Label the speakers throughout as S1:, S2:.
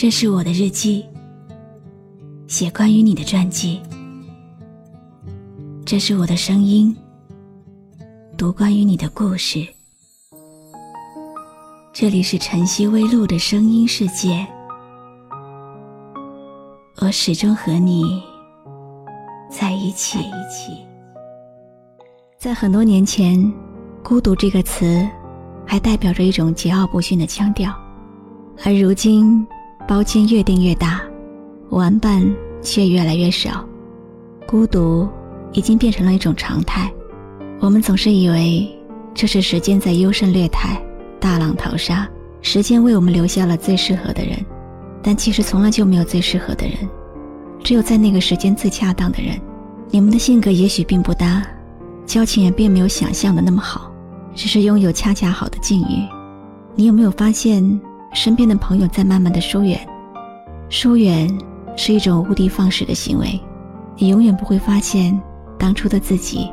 S1: 这是我的日记，写关于你的传记。这是我的声音，读关于你的故事。这里是晨曦微露的声音世界，我始终和你在一起。在很多年前，孤独这个词还代表着一种桀骜不驯的腔调，而如今。包间越订越大，玩伴却越来越少，孤独已经变成了一种常态。我们总是以为这是时间在优胜劣汰、大浪淘沙，时间为我们留下了最适合的人，但其实从来就没有最适合的人，只有在那个时间最恰当的人。你们的性格也许并不搭，交情也并没有想象的那么好，只是拥有恰恰好的境遇。你有没有发现？身边的朋友在慢慢的疏远，疏远是一种无的放矢的行为，你永远不会发现当初的自己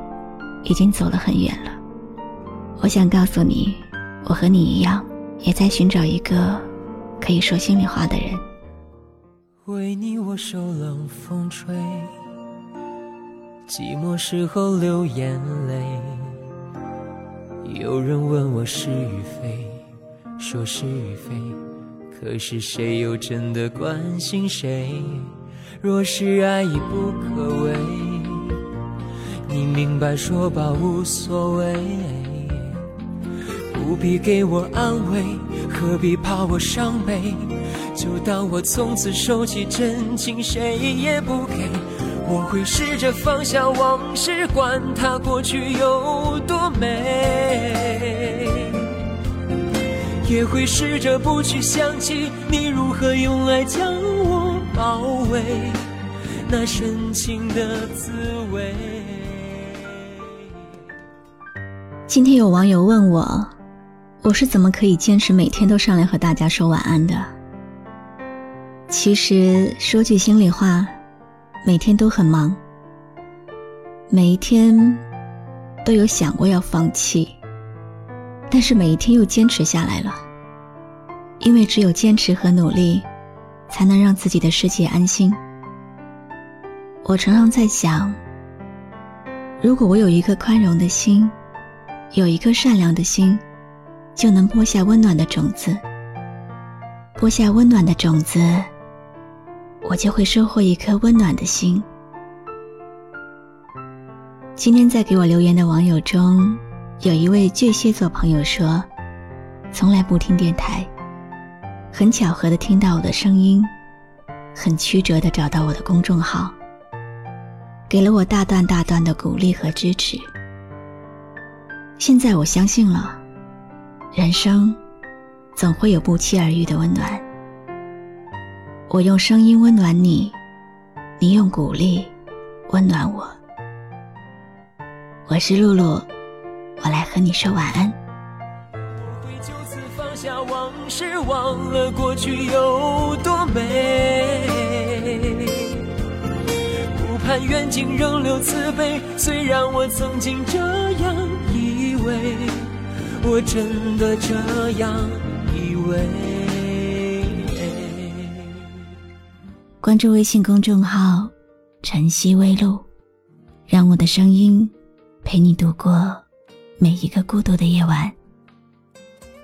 S1: 已经走了很远了。我想告诉你，我和你一样，也在寻找一个可以说心里话的人。
S2: 为你我受冷风吹，寂寞时候流眼泪。有人问我是与非。说是与非，可是谁又真的关心谁？若是爱已不可为，你明白说吧无所谓，不必给我安慰，何必怕我伤悲？就当我从此收起真情，谁也不给。我会试着放下往事，管它过去有多美。也会试着不去想起你如何用爱将我包围，那深情的滋味。
S1: 今天有网友问我，我是怎么可以坚持每天都上来和大家说晚安的？其实说句心里话，每天都很忙，每一天都有想过要放弃。但是每一天又坚持下来了，因为只有坚持和努力，才能让自己的世界安心。我常常在想，如果我有一颗宽容的心，有一颗善良的心，就能播下温暖的种子。播下温暖的种子，我就会收获一颗温暖的心。今天在给我留言的网友中。有一位巨蟹座朋友说：“从来不听电台，很巧合的听到我的声音，很曲折的找到我的公众号，给了我大段大段的鼓励和支持。现在我相信了，人生总会有不期而遇的温暖。我用声音温暖你，你用鼓励温暖我。我是露露。”我来和你说晚安。
S2: 我会就此放下往事，忘了过去有多美。不盼缘尽仍留慈悲，虽然我曾经这样以为，我真的这样以为。
S1: 关注微信公众号“晨曦微露”，让我的声音陪你度过。每一个孤独的夜晚。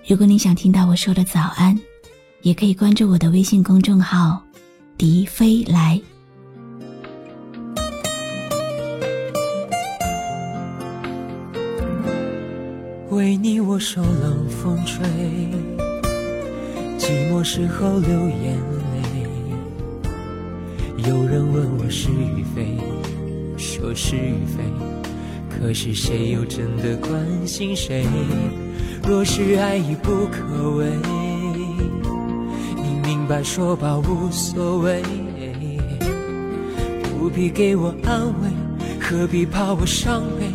S1: 如果你想听到我说的早安，也可以关注我的微信公众号“笛飞来”。
S2: 为你我受冷风吹，寂寞时候流眼泪。有人问我是与非，说是与非。可是谁又真的关心谁？若是爱已不可为，你明白说吧无所谓，不必给我安慰，何必怕我伤悲？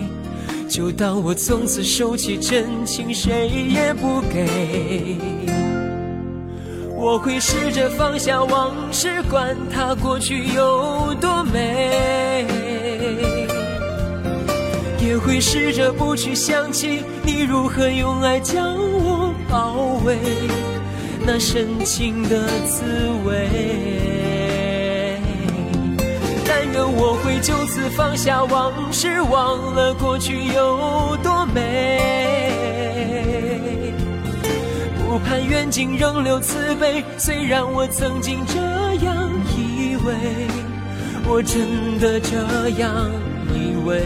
S2: 就当我从此收起真情，谁也不给。我会试着放下往事，管它过去有多美。也会试着不去想起你如何用爱将我包围，那深情的滋味。但愿我会就此放下往事，忘了过去有多美。不盼缘尽仍留慈悲，虽然我曾经这样以为，我真的这样以为。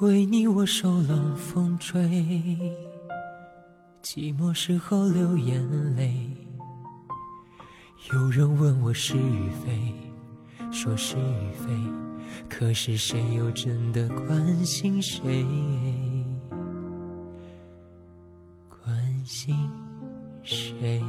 S2: 为你我受冷风吹寂寞时候流眼泪。有人问我是与非说是与非可是谁又真的关心谁？关心谁？